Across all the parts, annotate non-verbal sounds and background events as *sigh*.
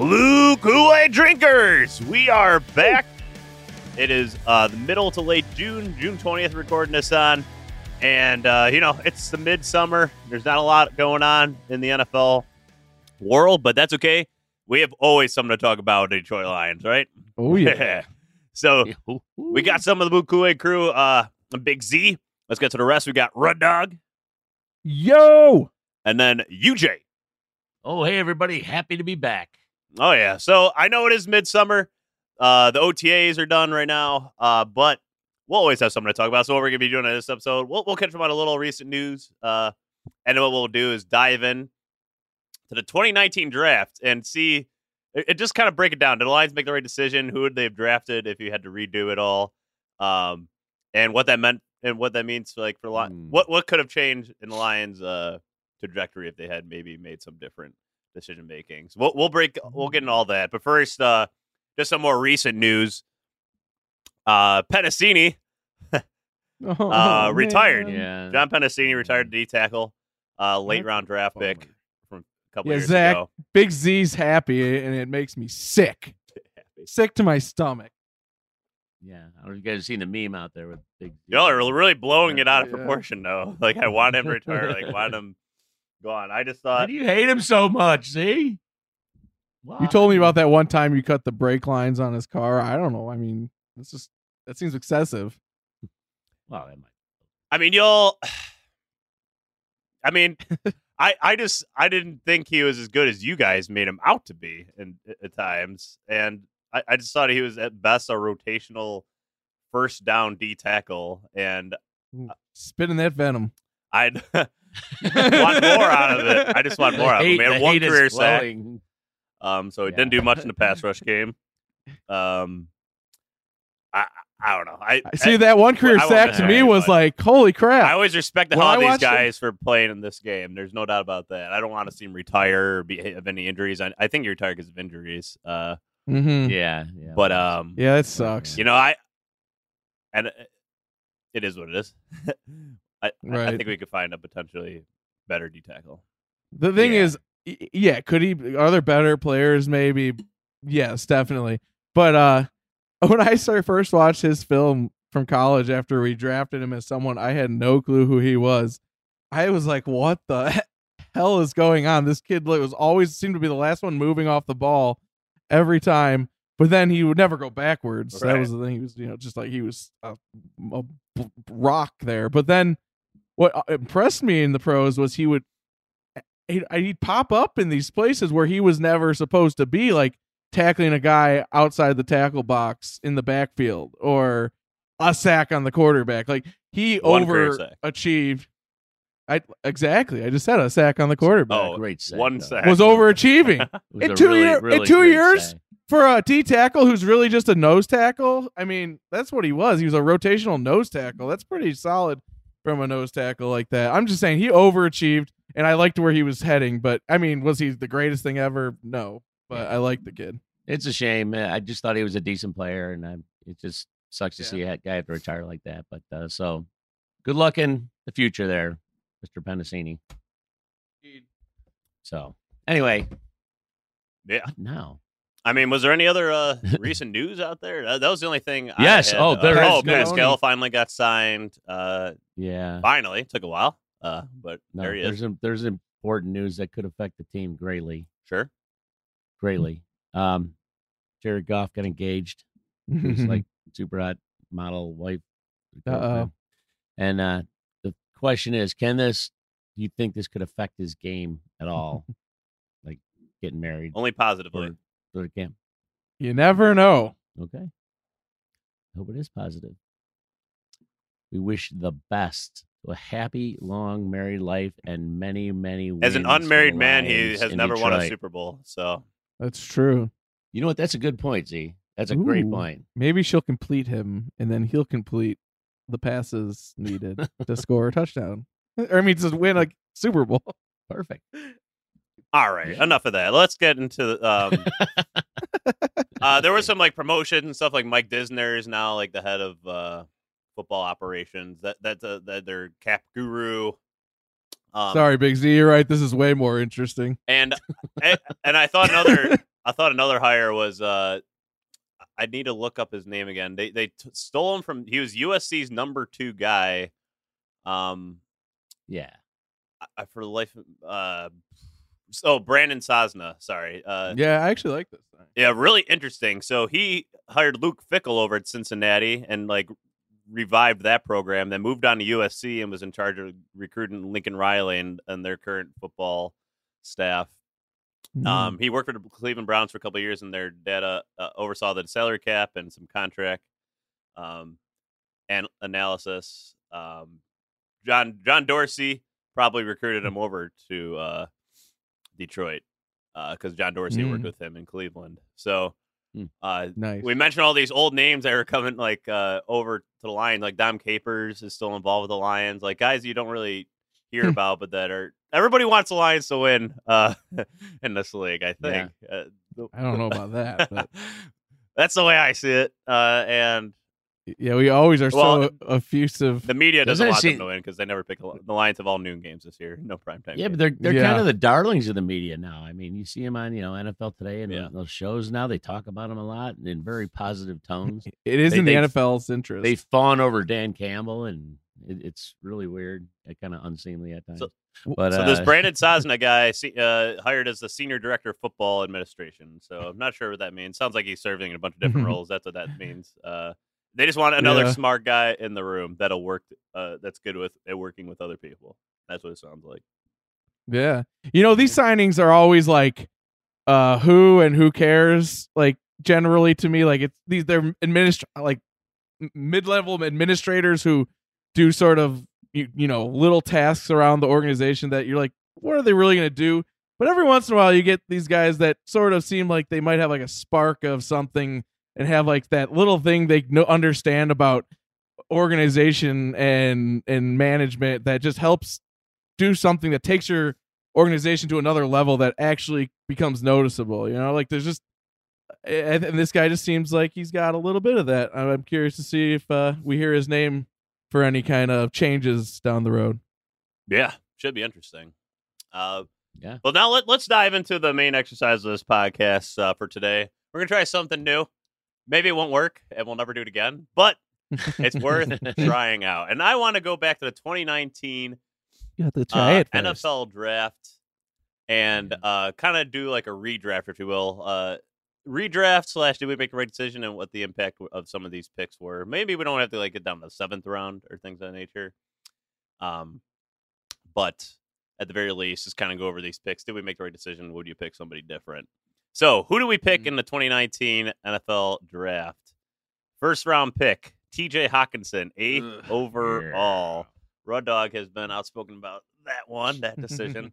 Blue Kool-Aid drinkers, we are back. It is uh, the middle to late June, June 20th, recording this on. And, uh, you know, it's the midsummer. There's not a lot going on in the NFL world, but that's okay. We have always something to talk about with Detroit Lions, right? Oh, yeah. *laughs* so we got some of the Blue Kool-Aid crew. Uh, Big Z. Let's get to the rest. We got Rud Dog. Yo! And then UJ. Oh, hey, everybody. Happy to be back. Oh yeah. So I know it is midsummer. Uh, the OTAs are done right now. Uh, but we'll always have something to talk about. So what we're gonna be doing in this episode, we'll we'll catch up on a little recent news. Uh, and what we'll do is dive in to the 2019 draft and see it, it just kind of break it down. Did the Lions make the right decision? Who would they have drafted if you had to redo it all? Um, and what that meant and what that means for, like for Lions. Mm. What what could have changed in the Lions' uh trajectory if they had maybe made some different decision making. So we'll we'll break we'll get into all that. But first, uh just some more recent news. Uh Penisini *laughs* Oh, uh retired. Yeah. John Penisini retired D tackle, uh late round draft pick Bummer. from a couple Yeah, years Zach, ago. Big Z's happy, and it makes me sick. *laughs* Sick to my stomach. Yeah. I don't know if you guys have seen the meme out there with big. Y'all are really blowing it out of Yeah. proportion though. *laughs* Like I want him to retire, like I want him gone. I just Why thought do you hate him so much? See? You told me about that one time you cut the brake lines on his car. I don't know. I mean, that's just that seems excessive. Well, that might. I mean, y'all. *sighs* I mean, *laughs* I I just I didn't think he was as good as you guys made him out to be, in, at times, and I, I just thought he was at best a rotational first down D tackle, and Spitting that venom. I'd *laughs* *laughs* want more out of it. I just want more out of him. He had one career sack, um, so he Yeah. didn't do much in the pass *laughs* rush game. Um, I I don't know. I I see that one career I won't sack to me was but- like, holy crap. I always respect the When hell I out of these watched him- guys for playing in this game. There's no doubt about that. I don't want to see him retire or be have any injuries. I, I think he retired because of injuries. Uh, hmm Yeah. Yeah. but um, Yeah, that sucks. you know, I and uh, it is what it is. *laughs* I, I- I think we could find a potentially better D tackle. The thing Yeah. is, yeah, could he? Are there better players? Maybe. Yes, definitely. But uh, *laughs* when I started first watched his film from college after we drafted him as someone I had no clue who he was, I was like, "What the *laughs* hell is going on?" This kid was always seemed to be the last one moving off the ball every time, but then he would never go backwards. So That was the thing. He was, you know, just like he was a rock there. But then, what uh, impressed me in the pros was he would he'd, he'd pop up in these places where he was never supposed to be, like tackling a guy outside the tackle box in the backfield or a sack on the quarterback. Like he One career overachieved. I exactly. I just said a sack on the quarterback. Oh, great sack, one though. sack was overachieving *laughs* was in two really, year- in really two years? for a D tackle who's really just a nose tackle. I mean, that's what he was. He was a rotational nose tackle. That's pretty solid from a nose tackle like that. I'm just saying he overachieved, and I liked where he was heading. But I mean, was he the greatest thing ever? No, but I like the kid. It's a shame. Uh, I just thought he was a decent player, and I, it just sucks to Yeah. see a guy have to retire like that. But uh, so, good luck in the future there, Mr. Penisini. So, anyway, Yeah. what now? I mean, was there any other uh, *laughs* recent news out there? That, that was the only thing. I Yes. had. Oh, there uh, is Oh, no- Pascal finally got signed. Uh, Yeah. finally, took a while. Uh, but No, there he there's is. im- there's important news that could affect the team greatly. Sure. Greatly. Um, Jared Goff got engaged. He's like *laughs* super hot model wife. Uh-oh. And uh, the question is, can this? Do you think this could affect his game at all? *laughs* like getting married Only positively. or, or camp? you never know. Okay. Hope it is positive. We wish the best. A happy, long married life and many, many. As an the unmarried man, he has never won a Super Bowl. So That's true. You know what? That's a good point, Z. That's a great point. Maybe she'll complete him, and then he'll complete the passes needed to *laughs* score a touchdown. *laughs* Or I mean, to win a Super Bowl. Perfect. All right, enough of that. Let's get into um *laughs* uh there was some like promotion and stuff like Mike Disner is now like the head of uh football operations. That that's a, that their cap guru. Um Sorry, Big Z. You're right. This is way more interesting. and *laughs* and and I thought another I thought another hire was uh I need to look up his name again. They they t- stole him from he was USC's number 2 guy. Um Yeah. I, I for the life of- uh oh Brandon Sosna, sorry. Uh yeah, I actually like this. Yeah, really interesting. So he hired Luke Fickell over at Cincinnati and like revived that program, then moved on to USC and was in charge of recruiting Lincoln Riley and, and their current football staff. Mm. Um, he worked for the Cleveland Browns for a couple of years, and their data uh, oversaw the salary cap and some contract um, and analysis. Um, John John Dorsey probably recruited him over to uh, Detroit because John Dorsey worked Mm. with him in Cleveland. So Hmm. uh, nice. we mentioned all these old names that are coming like uh, over to the Lions. Like Dom Capers is still involved with the Lions. Like guys you don't really hear Hmm. about, but that are everybody wants the Lions to win uh, *laughs* in this league. I think. Uh, I don't know about that, but *laughs* that's the way I see it. Uh, and yeah, we always are Well, so effusive. the media doesn't Doesn't it want them seem- to win because they never pick a, li- the Lions of all noon games this year. No prime time. Yeah, games. but they're they're Yeah. kind of the darlings of the media now. I mean, you see them on you know NFL Today and Yeah. those shows now. They talk about them a lot in very positive tones. *laughs* It is They- in the they- NFL's interest. they fawn over Dan Campbell, and it, it's really weird, kind of unseemly at times. So- but so uh, this *laughs* Brandon Sosna guy uh, hired as the senior director of football administration. So I'm not sure what that means. Sounds like he's serving in a bunch of different *laughs* roles. That's what that means. Uh, they just want another Yeah. smart guy in the room that'll work. Uh, that's good with at working with other people. That's what it sounds like. Yeah. You know, these signings are always like uh who and who cares like generally to me like it's these they're administ like mid-level administrators who do sort of you, you know little tasks around the organization that you're like what are they really going to do but every once in a while you get these guys that sort of seem like they might have like a spark of something and have like that little thing they know, understand about organization and and management that just helps do something that takes your organization to another level that actually becomes noticeable. You know, like there's just, and and this guy just seems like he's got a little bit of that. I'm I'm curious to see if uh, we hear his name for any kind of changes down the road. Yeah, should be interesting. Uh, Yeah. Well, now let, let's dive into the main exercise of this podcast uh, for today. We're gonna try something new. Maybe it won't work, and we'll never do it again. But it's worth *laughs* *laughs* trying out. And I want to go back to the 2019 You have to uh, it first. NFL draft and uh, kind of do like a redraft, if you will. Uh, redraft slash did we make the right decision and what the impact of some of these picks were. Maybe we don't have to like get down to the seventh round or things of that nature. Um, but at the very least, just kind of go over these picks. Did we make the right decision? Would you pick somebody different? So, who do we pick in the 2019 NFL draft? First round pick, TJ Hockenson, eighth Ugh, overall. Rud Dog has been outspoken about that one, that decision.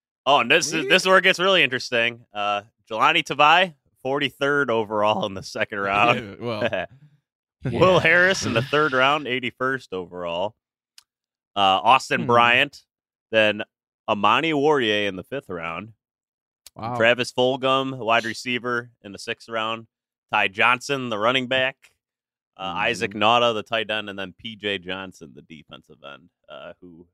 *laughs* oh, and this is this is where it gets really interesting. Uh Jahlani Tavai, 43rd overall in the second round. Yeah, well, *laughs* Will Harris in the *laughs* third round, 81st overall. Uh, Austin Hmm. Bryant, then Amani Warrior in the fifth round. Wow. Travis Fulgham, wide receiver, in the sixth round. Ty Johnson, the running back. Uh, Isaac Nauta, the tight end, and then PJ Johnson, the defensive end, uh, who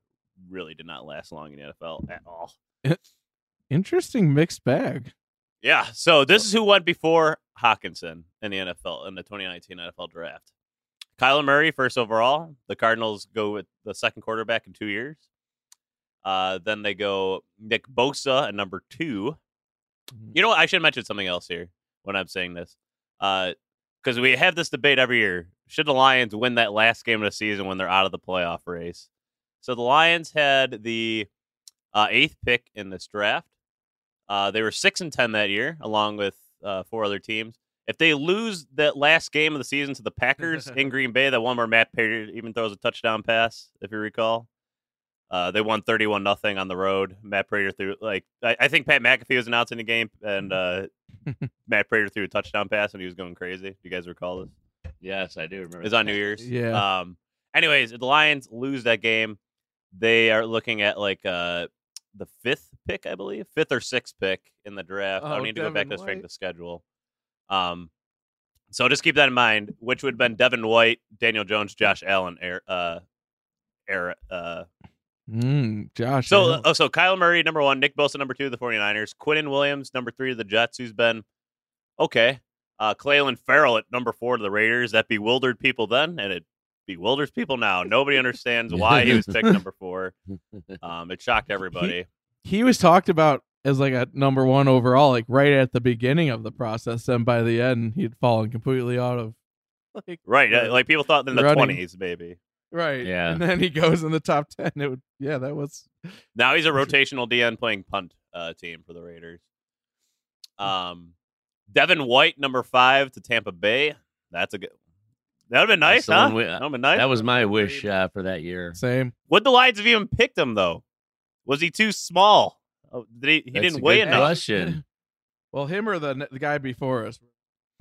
really did not last long in the NFL at all. *laughs* Interesting mixed bag. Yeah, so this is who went before Hockenson in the NFL in the 2019 NFL draft. Kyler Murray, first overall. The Cardinals go with the second quarterback in two years. Uh, then they go Nick Bosa at number two. Mhm. You know what? I should mention something else here when I'm saying this. Uh, Because we have this debate every year. Should the Lions win that last game of the season when they're out of the playoff race? So the Lions had the uh, eighth pick in this draft. Uh, they were six and ten that year, along with uh, four other teams. If they lose that last game of the season to the Packers *laughs* in Green Bay, that one where Matt Prater even throws a touchdown pass, if you recall, uh, they won thirty-one nothing on the road. Matt Prater threw like I, I think Pat McAfee was announcing the game, and uh, *laughs* Matt Prater threw a touchdown pass, and he was going crazy. Do you guys recall this? Yes, I do remember. It was on New Year's. Yeah. Um. Anyways, the Lions lose that game, they are looking at like uh the fifth pick, I believe, fifth or sixth pick in the draft. I Oh, don't need to go back Devin to strength of schedule. Um. So just keep that in mind. Which would have been Devin White, Daniel Jones, Josh Allen, air, uh, air, uh. Mm, Josh. So, oh, so Kyle Murray, number one, Nick Bosa, number two, the 49ers, Quinnen Williams, number three the Jets, who's been okay. Uh, Clayton Ferrell at number four to the Raiders. That bewildered people then, and it bewilders people now. Nobody understands why he was picked number four. *laughs* Um, it shocked everybody. he was talked about as like a number one overall, like right at the beginning of the process, and by the end, he'd fallen completely out of *laughs* like right. uh, Like people thought in the 20s, maybe. Right, Yeah. And then he goes in the top ten. It would, yeah, that was Now he's a rotational DN playing punt uh, team for the Raiders. Um, Devin White, number five to Tampa Bay. That's a good. That would have been nice, huh? we- that would been nice. That was my wish uh, for that year. same. Would the Lions have even picked him though? Was he too small? Oh, did he? He That's didn't a weigh good enough. Question. *laughs* Well, him or the the guy before us.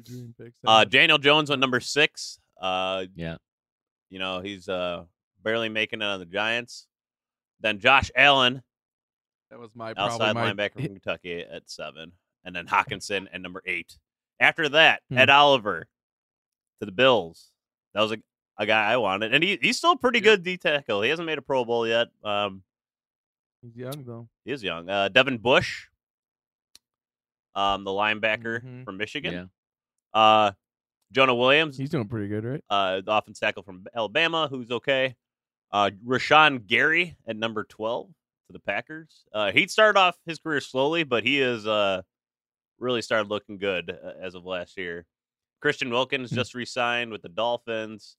Dream picks. Uh, Daniel Jones on number six. Uh, Yeah. You know he's uh barely making it on the Giants. Then Josh Allen, that was my outside my, linebacker from Kentucky, at seven, and then Hockenson at number eight. After that, Hmm. Ed Oliver to the Bills. That was a, a guy I wanted, and he, he's still a pretty Yeah. good D tackle. He hasn't made a Pro Bowl yet. Um, He's young though. he is young. Uh, Devin Bush, um, the linebacker Mhm. from Michigan. Yeah. Uh, Jonah Williams, He's doing pretty good, right? uh, the offense tackle from Alabama, who's okay. Uh, Rashan Gary at number 12 for the Packers. Uh, he started off his career slowly, but he is uh, really started looking good uh, as of last year. Christian Wilkins Hmm. just re signed with the Dolphins.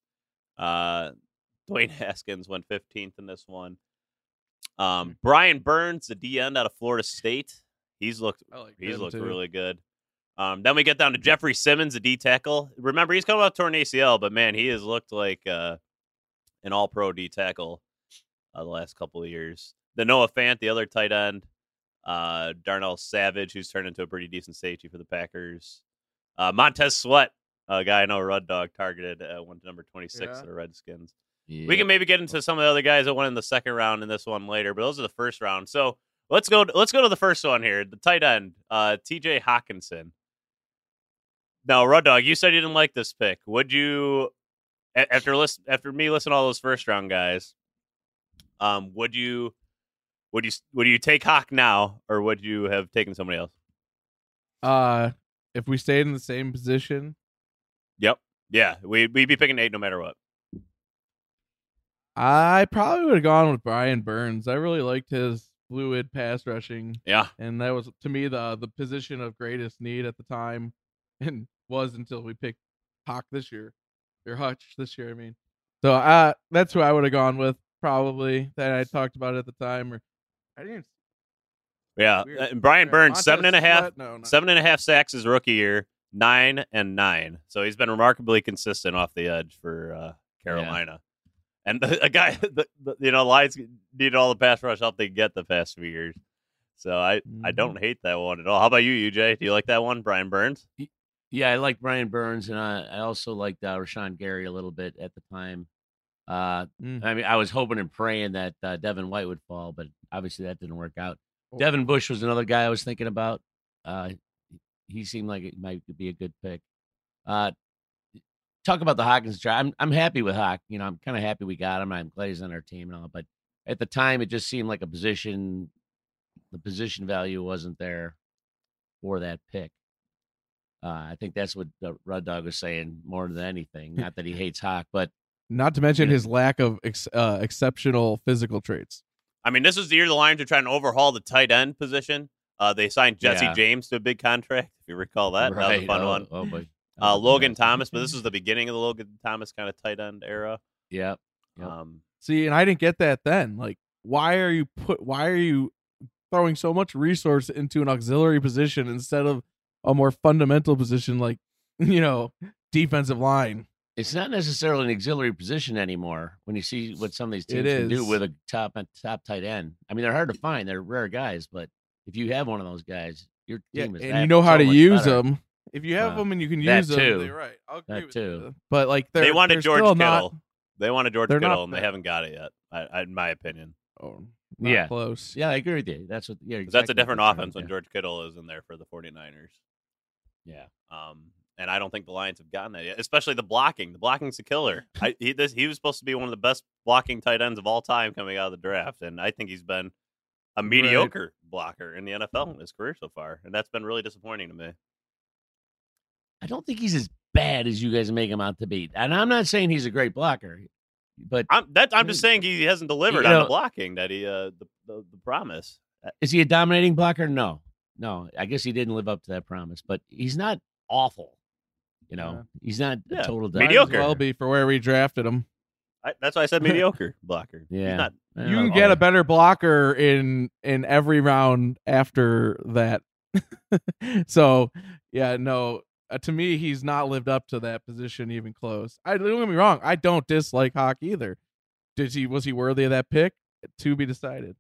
Uh, Dwayne *laughs* Haskins went 15th in this one. Hmm. Um, Brian Burns, the D end out of Florida State. He's looked like He's looked too. really good. Um, then we get down to Jeffrey Simmons, the D tackle. Remember, he's coming off torn ACL, but man, he has looked like uh, an All Pro D tackle uh, the last couple of years. The Noah Fant, the other tight end. Uh, Darnell Savage, who's turned into a pretty decent safety for the Packers. Uh, Montez Sweat, a guy I know Rud Dog targeted uh, went to number twenty six Yeah. of the Redskins. Yeah. We can maybe get into some of the other guys that went in the second round in this one later, but those are the first round. So let's go. Let's go to the first one here. The tight end, uh, T.J. Hockenson. Now, Rud Dog, you said you didn't like this pick. Would you, after listen, after me listening to all those first round guys, um, would you, would you, would you take Hawk now, or would you have taken somebody else? Uh, if we stayed in the same position, Yep. Yeah, we we'd be picking eight no matter what. I probably would have gone with Brian Burns. I really liked his fluid pass rushing, Yeah. and that was to me the the position of greatest need at the time, *laughs* and was until we picked Hawk this year, or Hutch this year. I mean, so uh that's who I would have gone with probably that I talked about at the time. Or I didn't. Yeah. And Brian Burns, seven and a half, No, seven and a half sacks his rookie year, nine and nine. So he's been remarkably consistent off the edge for uh, Carolina. And the, a guy, *laughs* the, the, you know, Lions need all the pass rush help they get the past few years. So I, I Mhm. don't hate that one at all. How about you, UJ? Do you like that one, Brian Burns? Yeah, I like Brian Burns, and I, I also liked uh, Rashan Gary a little bit at the time. Uh, Mm. I mean, I was hoping and praying that uh, Devin White would fall, but obviously that didn't work out. Oh. Devin Bush was another guy I was thinking about. Uh, he seemed like it might be a good pick. Uh, talk about the Hawkins draft. I'm I'm happy with Hawk. You know, I'm kind of happy we got him. I'm glad he's on our team and all. But at the time, it just seemed like a position. The position value wasn't there for that pick. Uh, I think that's what uh, Rud Dog was saying more than anything. Not that he hates Hawk, but Not to mention Yeah. his lack of ex- uh, exceptional physical traits. I mean, this is the year the Lions are trying to overhaul the tight end position. Uh, they signed Jesse Yeah. James to a big contract. If you recall that, that was a Right. fun oh, one. Oh boy. Uh, Oh, Logan yeah. Thomas, but this is the beginning of the Logan Thomas kind of tight end era. Yep. Yep. Um, See, and I didn't get that then. Like, why are you put? Why are you throwing so much resource into an auxiliary position instead of a more fundamental position, like *laughs* you know, defensive line? It's not necessarily an auxiliary position anymore. When you see what some of these teams can do with a top top tight end, I mean, they're hard to find. They're rare guys, but if you have one of those guys, your Yeah, team is and you know how so to use better. them. If you have Wow. them and you can That use them, too. you're right. I'll agree That with too. you. But like, they're, they wanted George Kittle. Not, They wanted George they're not Kittle, and they haven't got it yet. I, I, in my opinion, oh, not Yeah. close. Yeah, I agree with you. That's what. Yeah, 'Cause that's a different they're offense when. George Kittle is in there for the 49ers. Yeah. Um, and I don't think the Lions have gotten that yet, especially the blocking. The blocking's a killer. *laughs* I, he, this, he was supposed to be one of the best blocking tight ends of all time coming out of the draft, and I think he's been a mediocre blocker in the NFL in his career so far, and that's been really disappointing to me. I don't think he's as bad as you guys make him out to be. And I'm not saying he's a great blocker, but I'm that I'm just saying he hasn't delivered You on the blocking that he uh the the, the promise. is he a dominating blocker? No, no. I guess he didn't live up to that promise, but he's not awful. You know, he's not Yeah. a total Might Mediocre. well be for where we drafted him. I, that's why I said *laughs* mediocre blocker. He's Yeah. not You can get a better blocker in in every round after that. *laughs* so yeah, no. Uh, to me, he's not lived up to that position even close. I don't get me wrong. I don't dislike Hawk either. Did he was he worthy of that pick? To be decided.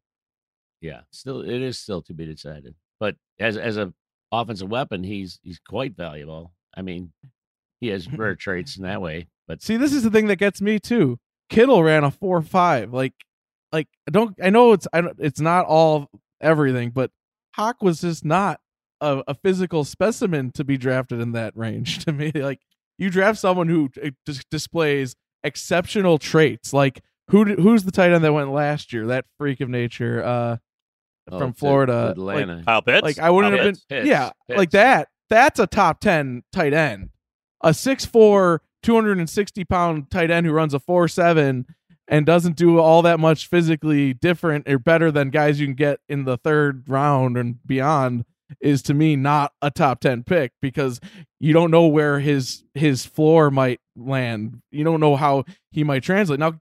Yeah, still it is still to be decided. But as as a offensive weapon, he's he's quite valuable. I mean, he has rare *laughs* traits in that way. But See, this is the thing that gets me too. Kittle ran a four five. Like, like I don't. I know it's. I don't, it's not all everything, but Hawk was just not a, a physical specimen to be drafted in that range. *laughs* To me, like you draft someone who dis- displays exceptional traits. Like who? d- Who's the tight end that went last year? That freak of nature. Uh, oh, from to- to Florida, Atlanta. Kyle Pitts. like I wouldn't Kyle have been. Pitts. Pitts, yeah, Pitts. like that. That's a top ten tight end. A 6'4", 260 pound tight end who runs a four seven and doesn't do all that much physically different or better than guys you can get in the third round and beyond is to me not a top 10 pick because you don't know where his his floor might land. You don't know how he might translate. Now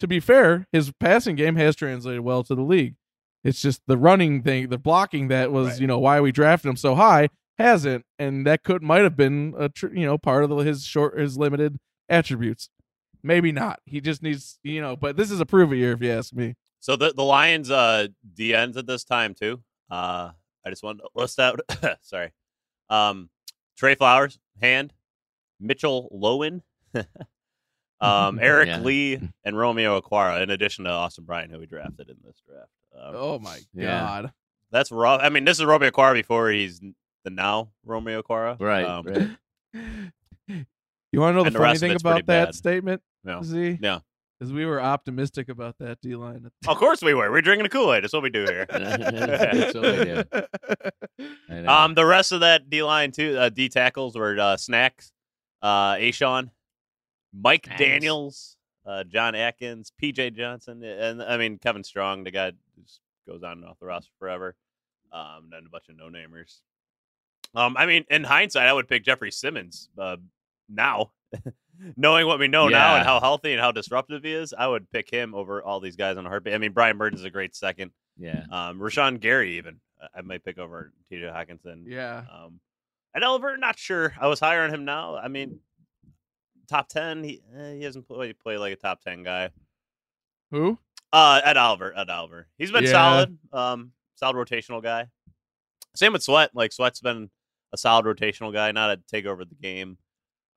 to be fair, his passing game has translated well to the league. It's just the running thing, the blocking that was, Right. you know, why we drafted him so high hasn't, and that could might have been a tr- you know part of the, his short his limited attributes. Maybe not. He just needs you know. But this is a prove it year, if you ask me. So the the Lions uh DNs at this time too. Uh I just wanted to list out *coughs* sorry. Um Trey Flowers, hand, Mitchell Loewen, *laughs* *laughs* um, Eric Yeah. Lee, and Romeo Okwara, in addition to Austin Bryant, who we drafted in this draft. Um, Oh my Yeah. god! That's rough. I mean, this is Romeo Okwara before he's the now Romeo Okwara. Right, Um, right. You want to know the funny thing about that bad. statement? No. Z? Yeah. Because we were optimistic about that D line. Of course we were. We're drinking a Kool Aid. That's what we do here. *laughs* That's what we do. *laughs* Um, the rest of that D line too, uh, D tackles were uh, Snacks, uh, A'Shawn, Mike Nice. Daniels, uh, John Atkins, PJ Johnson, and I mean Kevin Strong, the guy who just goes on and off the roster forever. Um, then a bunch of no namers. Um, I mean, in hindsight, I would pick Jeffrey Simmons. Uh, now, *laughs* knowing what we know now and how healthy and how disruptive he is, I would pick him over all these guys on a heartbeat. I mean, Brian Burton's a great second. yeah. Um, Rashan Gary, even I- I might pick over T.J. Hockenson. yeah. Um, and Oliver, not sure. I was higher on him now. I mean, top ten. He eh, he hasn't played play like a top ten guy. Who? Uh, Ed Oliver. Ed Oliver. He's been Yeah. solid. Um, solid rotational guy. Same with Sweat. Like Sweat's been a solid rotational guy, not a take over the game,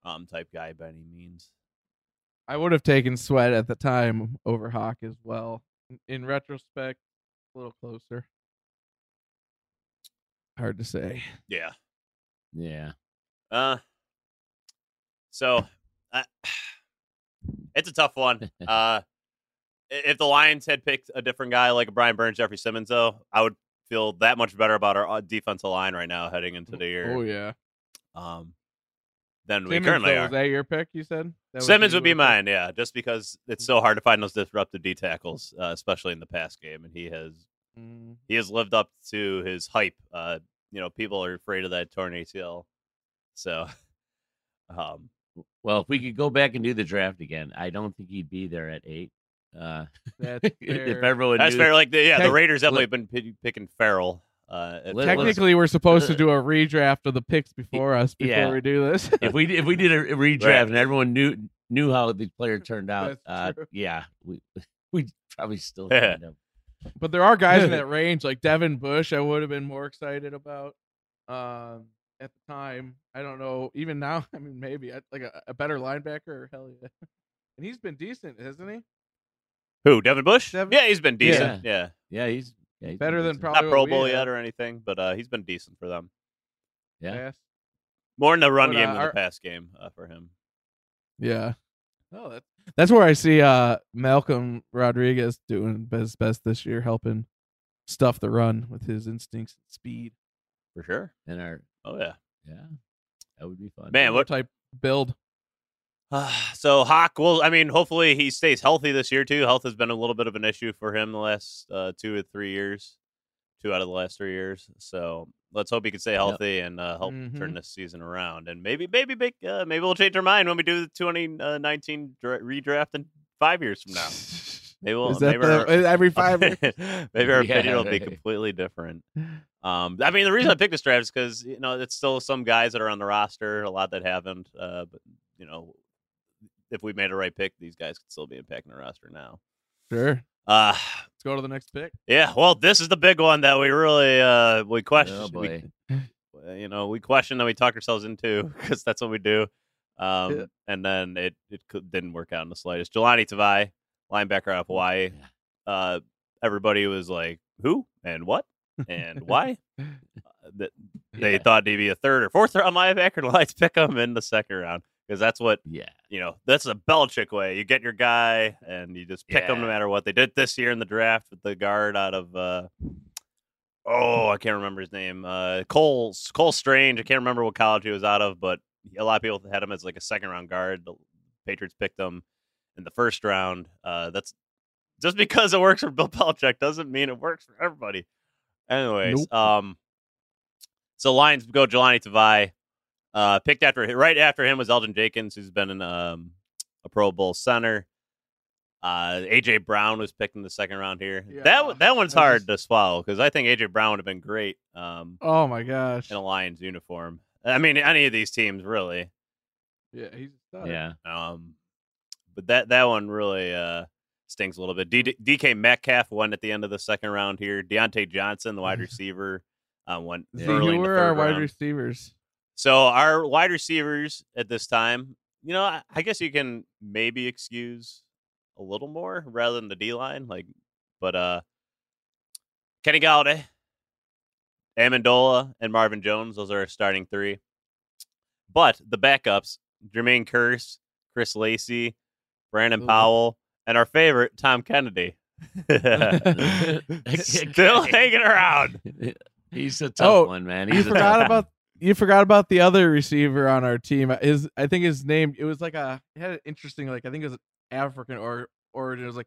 um, type guy by any means. I would have taken Sweat at the time over Hawk as well. In- In retrospect, a little closer. Hard to say. Yeah. Yeah. Uh. So, uh, *sighs* it's a tough one. *laughs* Uh, i- if the Lions had picked a different guy like Brian Burns, Jeffrey Simmons, though, I would feel that much better about our uh, defensive line right now heading into the year. Oh yeah. Um, than we currently though, are. Was that your pick? You said That Simmons would be with it? mine, yeah, just because it's so hard to find those disruptive D tackles, uh, especially in the pass game, and he has Mm. he has lived up to his hype. Uh, you know, people are afraid of that torn ACL, so *laughs* um, Well, if we could go back and do the draft again, I don't think he'd be there at eight. Uh, That's *laughs* if fair. everyone that's knew, fair. Like, the, yeah, the Tech- Raiders definitely been pi- picking Ferrell. Uh, at Let- first. Technically, we're supposed to do a redraft of the picks before us before Yeah. we do this. *laughs* if we if we did a *laughs* redraft Right. and everyone knew knew how the player turned out, That's uh, true. yeah, we we probably still Yeah. find him. but there are guys in that range, like Devin Bush. I would have been more excited about um, at the time. I don't know. Even now, I mean, maybe I- like a, a better linebacker. Hell yeah. And he's been decent, hasn't he? Who Devin Bush? Devin- Yeah, he's been decent. Yeah, Yeah, he's yeah, he's Better than probably not Pro Bowl yet or anything, but uh, he's been decent for them. Yeah. Pass. More in the run But, game uh, than our- the pass game uh, for him. Yeah. Oh, that's that's where I see uh Malcolm Rodriguez doing his best this year, helping stuff the run with his instincts and speed. For sure. And our Oh yeah. yeah, that would be fun. Man, what type build? *sighs* so Hawk, well, I mean, hopefully he stays healthy this year too. Health has been a little bit of an issue for him the last uh, two or three years, two out of the last three years. So let's hope he can stay healthy and uh, help turn Mhm. this season around. And maybe, maybe, uh, maybe we'll change our mind when we do the 2019 dra- redraft in five years from now. Maybe *laughs* we'll Is that maybe our- every *laughs* five? years? maybe our Yeah, opinion will be completely different. Um, I mean, the reason I picked this draft is because you know it's still some guys that are on the roster, a lot that haven't. Uh, but you know, if we made a right pick, these guys could still be impacting the roster now. Sure. Uh, Let's go to the next pick. yeah. Well, this is the big one that we really uh we question. Oh *laughs* we- boy. you know, we question that we talk ourselves into because that's what we do. Um, Yeah. and then it it could, didn't work out in the slightest. Jahlani Tavai, linebacker out of Hawaii. Uh, everybody was like, "Who and what and why?" *laughs* Uh, that they Yeah. thought he'd be a third or fourth round *laughs* linebacker. The Lions pick him in the second round because that's what Yeah. you know. That's a Belichick way. You get your guy and you just pick them no matter what. They did this year in the draft with the guard out of. Uh, oh, I can't remember his name. Uh, Cole Cole Strange. I can't remember what college he was out of, but a lot of people had him as like a second round guard. The Patriots picked him in the first round. Uh, that's just because it works for Bill *laughs* Belichick doesn't mean it works for everybody. Anyways, Nope. um, so Lions go Jahlani Tavai. Uh, picked after right after him was Elgton Jenkins, who's been in um, a Pro Bowl center. Uh, AJ Brown was picked in the second round here. Yeah, that that one's hard just- to swallow because I think AJ Brown would have been great um, Oh my gosh. in a Lions uniform. I mean, any of these teams really. Yeah, he's. Yeah. Um, but that that one really uh, stings a little bit. D- DK Metcalf went at the end of the second round here. Diontae Johnson, the wide *laughs* receiver, uh, went See, See, early in who the are our third wide receivers? So our wide receivers at this time, you know, I, I guess you can maybe excuse a little more rather than the D line, like, but uh, Kenny Golladay, Amendola, and Marvin Jones, those are our starting three. But the backups, Jermaine Kearse, Chris Lacey, Brandon Ooh. Powell, and our favorite Tom Kennedy, *laughs* *laughs* still hanging around. *laughs* He's a tough Oh, one, man. You He's a forgot tough about you forgot about the other receiver on our team. His I think his name it was like a it had an interesting like I think it was African or origin. It was like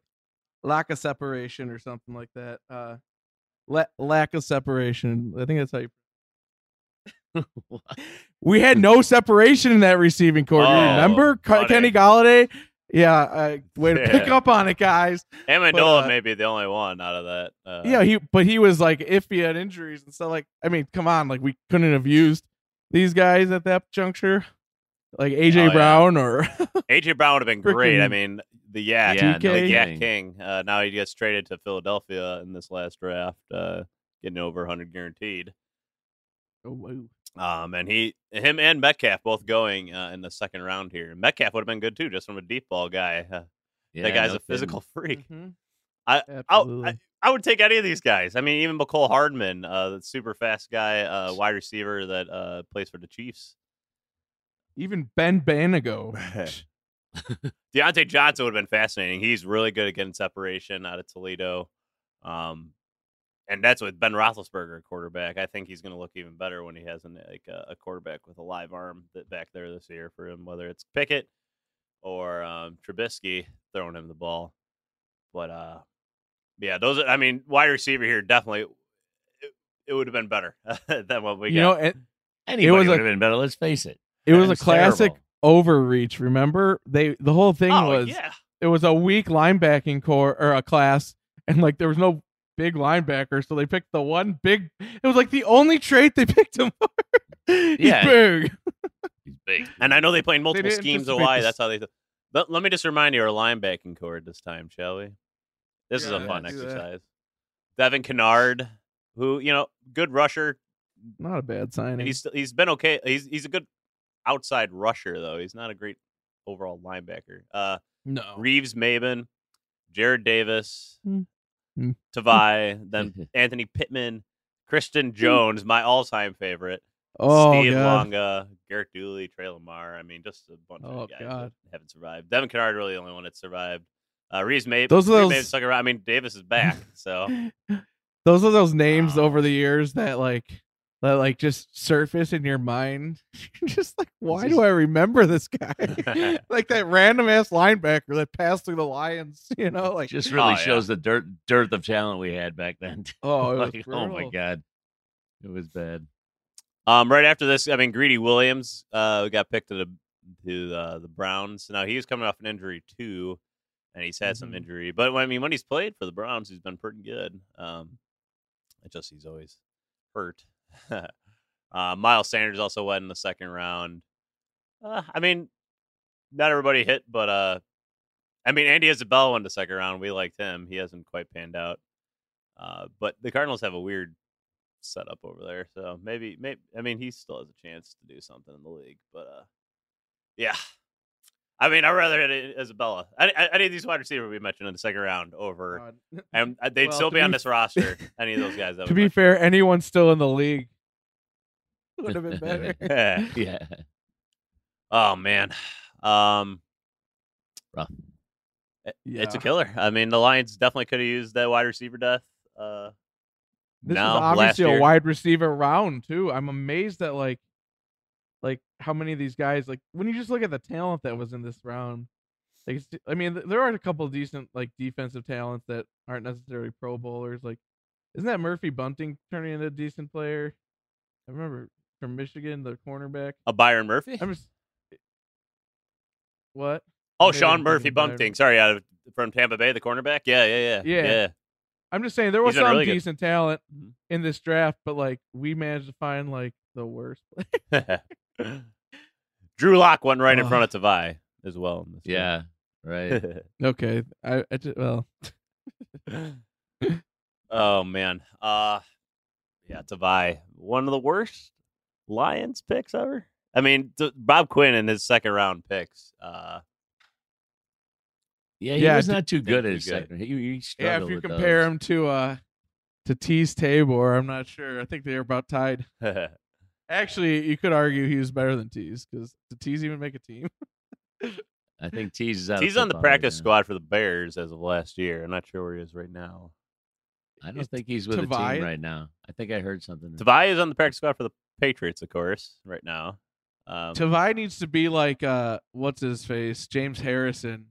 lack of separation or something like that. Uh, la- lack of separation. I think that's how you. *laughs* We had no separation in that receiving corps. You Oh, remember Ke- Kenny Golladay? Yeah, uh, way to pick up on it, guys. Amendola uh, may be the only one out of that. Uh, yeah, he but he was like iffy at injuries and stuff. Like, I mean, come on, like we couldn't have used these guys at that juncture, like AJ Oh, yeah. Brown or *laughs* AJ Brown would have been great. I mean, the Yak, Yeah, DK. the no Yak kidding. King. Uh, now he gets traded to Philadelphia in this last draft, uh, getting over 100 guaranteed. oh, whoa. Um, and he, him, and Metcalf both going uh, in the second round here. Metcalf would have been good too, just from a deep ball guy. Uh, Yeah, that guy's no a physical *laughs* freak. Mhm. I- Absolutely. I, I would take any of these guys. I mean, even Mecole Hardman, uh, the super fast guy, uh, wide receiver that uh, plays for the Chiefs. Even Ben Banogu. *laughs* Diontae Johnson would have been fascinating. He's really good at getting separation out of Toledo. Um, and that's with Ben Roethlisberger quarterback. I think he's going to look even better when he has an, like a, a quarterback with a live arm that back there this year for him, whether it's Pickett or um, Trubisky throwing him the ball. But uh, yeah, those. Are, I mean, wide receiver here definitely. It, it would have been better *laughs* than what we you got. know, it, Anybody was would a- have been better. Let's face it. it was a classic terrible. overreach. Remember, they the whole thing oh was yeah, it was a weak linebacking corps or a class, and like there was no big linebacker, so they picked the one big. It was like the only trait they *laughs* picked him for. He's Yeah. big. He's big. *laughs* and I know they played multiple didn't schemes of anticipate why. That's how they. Th- but let me just remind you our linebacking corps this time, shall we? This is a fun do that. exercise. Devon Kennard, who you know, good rusher, Not a bad signing. He's he's been okay. He's he's a good outside rusher though. He's not a great overall linebacker. Uh, no. Reeves Maybin, Jarrad Davis, Hmm. Hmm. Tavai, then *laughs* Anthony Pittman, Christian Jones, my all-time favorite. oh Steve god. Longa, Garrett Dooley, Trey Lamar. I mean, just a bunch Oh, of guys God. that haven't survived. Devon Kennard really the only one that survived. Uh, Reeves Maybin, Those Reeves those- Maybin stuck around. I mean, Davis is back, so *laughs* Those are those names Oh. over the years that like that like just surface in your mind. *laughs* Just like, why do I remember this guy? *laughs* *laughs* like that random ass linebacker that passed through the Lions, you know, like Just really Oh, yeah. shows the dirt dearth of talent we had back then. oh, it was Like, oh my god, it was bad. Um, right after this, I mean, Greedy Williams uh, got picked to the to uh, the Browns. Now he was coming off an injury too, and he's had some Mhm. injury. But I mean, when he's played for the Browns, he's been pretty good. Um, it's just he's always hurt. *laughs* uh, Miles Sanders also went in the second round. Uh, I mean, not everybody hit, but uh, I mean, Andy Isabella went the second round. We liked him. He hasn't quite panned out. Uh, but the Cardinals have a weird setup over there, so maybe, maybe I mean, he still has a chance to do something in the league. But uh, yeah, I mean, I'd rather hit Isabella. Any, any of these wide receivers we mentioned in the second round over, God. and uh, they'd Well, still to be on this roster. *laughs* Any of those guys. That to be mentioned. fair, anyone still in the league *laughs* would have been better. *laughs* Yeah. Yeah, Oh man. Um Rough. it- It's a killer. I mean, the Lions definitely could have used that wide receiver death. Uh This now, is obviously a wide receiver round too. I'm amazed at like like how many of these guys like when you just look at the talent that was in this round. Like I mean, there are a couple of decent like defensive talents that aren't necessarily Pro Bowlers. Like, isn't that Murphy Bunting turning into a decent player? I remember from Michigan, the cornerback. A Byron Murphy? I'm just what? oh, maybe Sean Murphy. Bunting. Sorry, out of from Tampa Bay, the cornerback. Yeah, yeah, yeah. Yeah. I'm just saying there was some really good. decent talent Mhm. in this draft, but like we managed to find like the worst. *laughs* *laughs* Yeah. *laughs* Drew Lock went right in Oh. front of Tavai as well. in this one. yeah, right. *laughs* okay, I, I just, well, *laughs* oh man. Uh yeah, Tavai. One of the worst Lions picks ever. I mean, t- Bob Quinn in his second round picks. Uh Yeah, he Yeah, was not too good at his good. second. He, he yeah. If you with compare those. him to uh to Teez Tabor, I'm not sure. I think they're about tied. Actually, you could argue he was better than Teez because did Teez even make a team? I *laughs* think Teez is out. of He's on the football right practice squad for the Bears as of last year. I'm not sure where he is right now. I don't think he's with the Tavai? team right now. I think I heard something. Tavai is on the practice squad for the Patriots, of course, right now. Um, Tavai needs to be like uh what's his face James Harrison.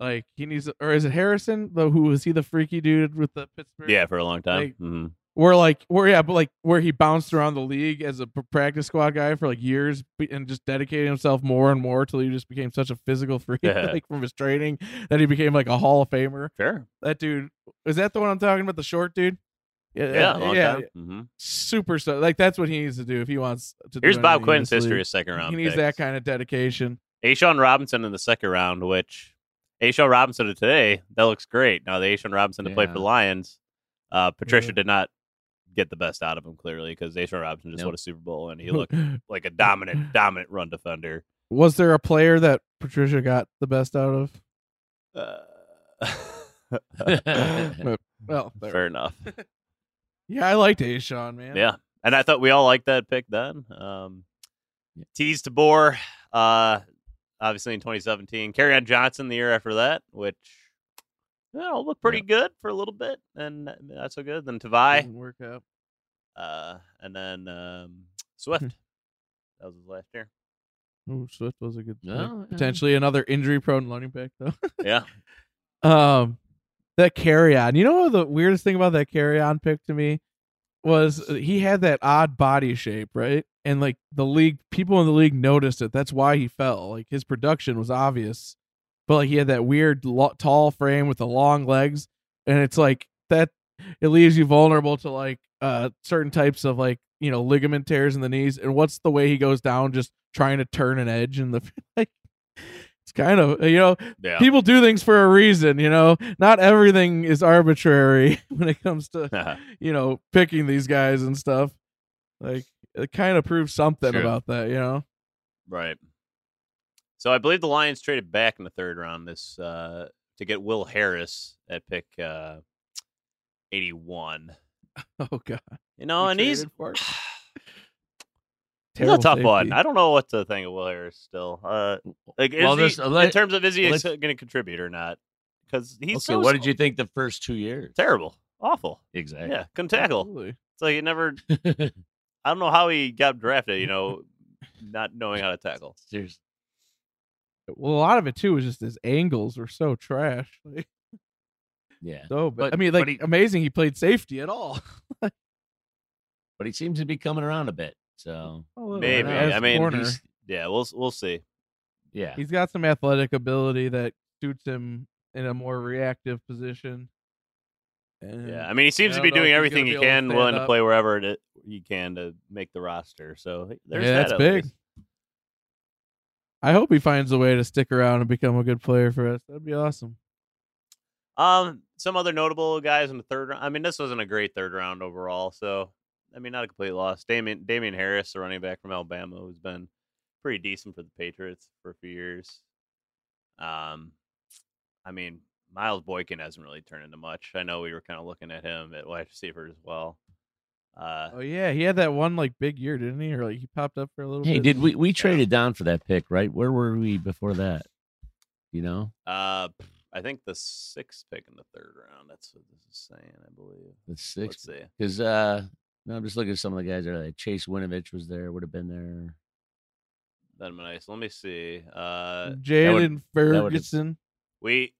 Like he needs, or is it Harrison? The who was he the freaky dude with the Pittsburgh? yeah, for a long time. Like, Mhm. Where like where yeah, but like where he bounced around the league as a practice squad guy for like years and just dedicated himself more and more till he just became such a physical freak *laughs* Yeah. like from his training that he became like a Hall of Famer. Sure. That dude is that the one I'm talking about? The short dude. Yeah, Yeah, yeah. Mhm. super. So like that's what he needs to do if he wants to. Here's Bob Quinn's history of second round. He needs that kind of dedication. A'Shawn Robinson in the second round, which A'Shawn Robinson of today, that looks great. Now the A'Shawn Robinson that play for the Lions, uh, Patricia Yeah. did not get the best out of him clearly because A'Shawn Robinson just Nope. won a Super Bowl and he *laughs* looked like a dominant, dominant run defender. Was there a player that Patricia got the best out of? Uh, *laughs* Well, *laughs* fair enough. yeah, I liked A'Shawn, man. Yeah. And I thought we all liked that pick then. Um, Yeah. Teez Tabor, uh, obviously in 2017. Kerryon Johnson the year after that, which you know, looked pretty good for a little bit, and not so good. Then Tavai, Didn't work out. Uh, and then um, *tsk* Swift. that was his last year. Ooh, Swift was a good pick. No, yeah. potentially another injury prone running back though. Yeah, *laughs* um, that Kerryon. You know what the weirdest thing about that Kerryon pick to me was uh, he had that odd body shape, right? And like the league, people in the league noticed it. That's why he fell. Like his production was obvious, but like he had that weird lo- tall frame with the long legs, and it's like that. It leaves you vulnerable to like uh certain types of like you know ligament tears in the knees. And what's the way he goes down, just trying to turn an edge in the *laughs* like. It's kind of you know yeah. people do things for a reason you know not everything is arbitrary *laughs* when it comes to *laughs* you know picking these guys and stuff like it kind of proves something True. about that you know Right. So I believe the Lions traded back in the third round this uh, to get Will Harris at pick uh, 81. oh god You know, and he's *sighs* he's a tough one. I don't know what to think of Will Harris still. Uh, like, is Well, he, uh, in terms of is he going to contribute or not? Because he's okay, so what did you think the first two years? Terrible, awful. Exactly. Yeah, couldn't tackle. Absolutely. It's like he never. *laughs* I don't know how he got drafted. You know, *laughs* not knowing how to tackle. Seriously. well a lot of it too was just his angles were so trash *laughs* like, Yeah. so but, But- i mean like he- amazing he played safety at all *laughs* But he seems to be coming around a bit. So Maybe. I mean, he's- Yeah, we'll we'll see. yeah. he's got some athletic ability that suits him in a more reactive position and Yeah, I mean, he seems to be doing everything gonna he be able to can, stand willing to play wherever it, he can to make the roster. So there's Yeah, that. that's big. least. I hope he finds a way to stick around and become a good player for us. That'd be awesome. Um, some other notable guys in the third round. I mean, this wasn't a great third round overall. So I mean, not a complete loss. Damien Damien Harris, the running back from Alabama, who's been pretty decent for the Patriots for a few years. Um, I mean, Miles Boykin hasn't really turned into much. I know we were kind of looking at him at wide receiver as well. Uh, Oh yeah, he had that one like big year, didn't he? Or like he popped up for a little Hey, bit. did we we traded down for that pick, right? Where were we before that? You know, uh, I think the sixth pick in the third round. That's what this is saying, I believe. the 6th Let's sixth. see. Because uh, no, I'm just looking at some of the guys there. Like Chase Winovich was there. Would have been there. That'd be nice. Let me see. Uh, Jaylon Ferguson. we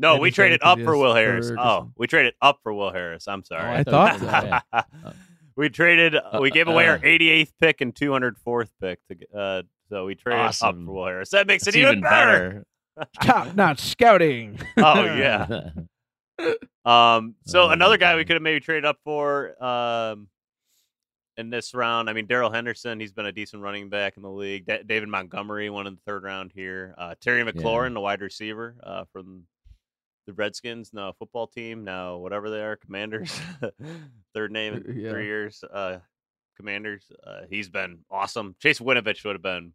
no, Maybe we traded up for is Will Harris. Oh, we traded up for Will Harris. I'm sorry. I thought so. *laughs* we traded. we gave away our uh. 88th pick and 204th pick. To, uh, so we traded up Awesome. for Will Harris. That makes it It's even, better. *laughs* Top notch scouting. oh *laughs* yeah. *laughs* Um, so Oh, another guy we could have maybe traded up for um, in this round. I mean, Darrell Henderson, he's been a decent running back in the league. Da- David Montgomery, one in the third round here. Uh, Terry McLaurin, the wide receiver uh, from the Redskins, no football team, now whatever they are, Commanders. *laughs* third name in Yeah. three years. Uh, Commanders. Uh, he's been awesome. Chase Winovich would have been.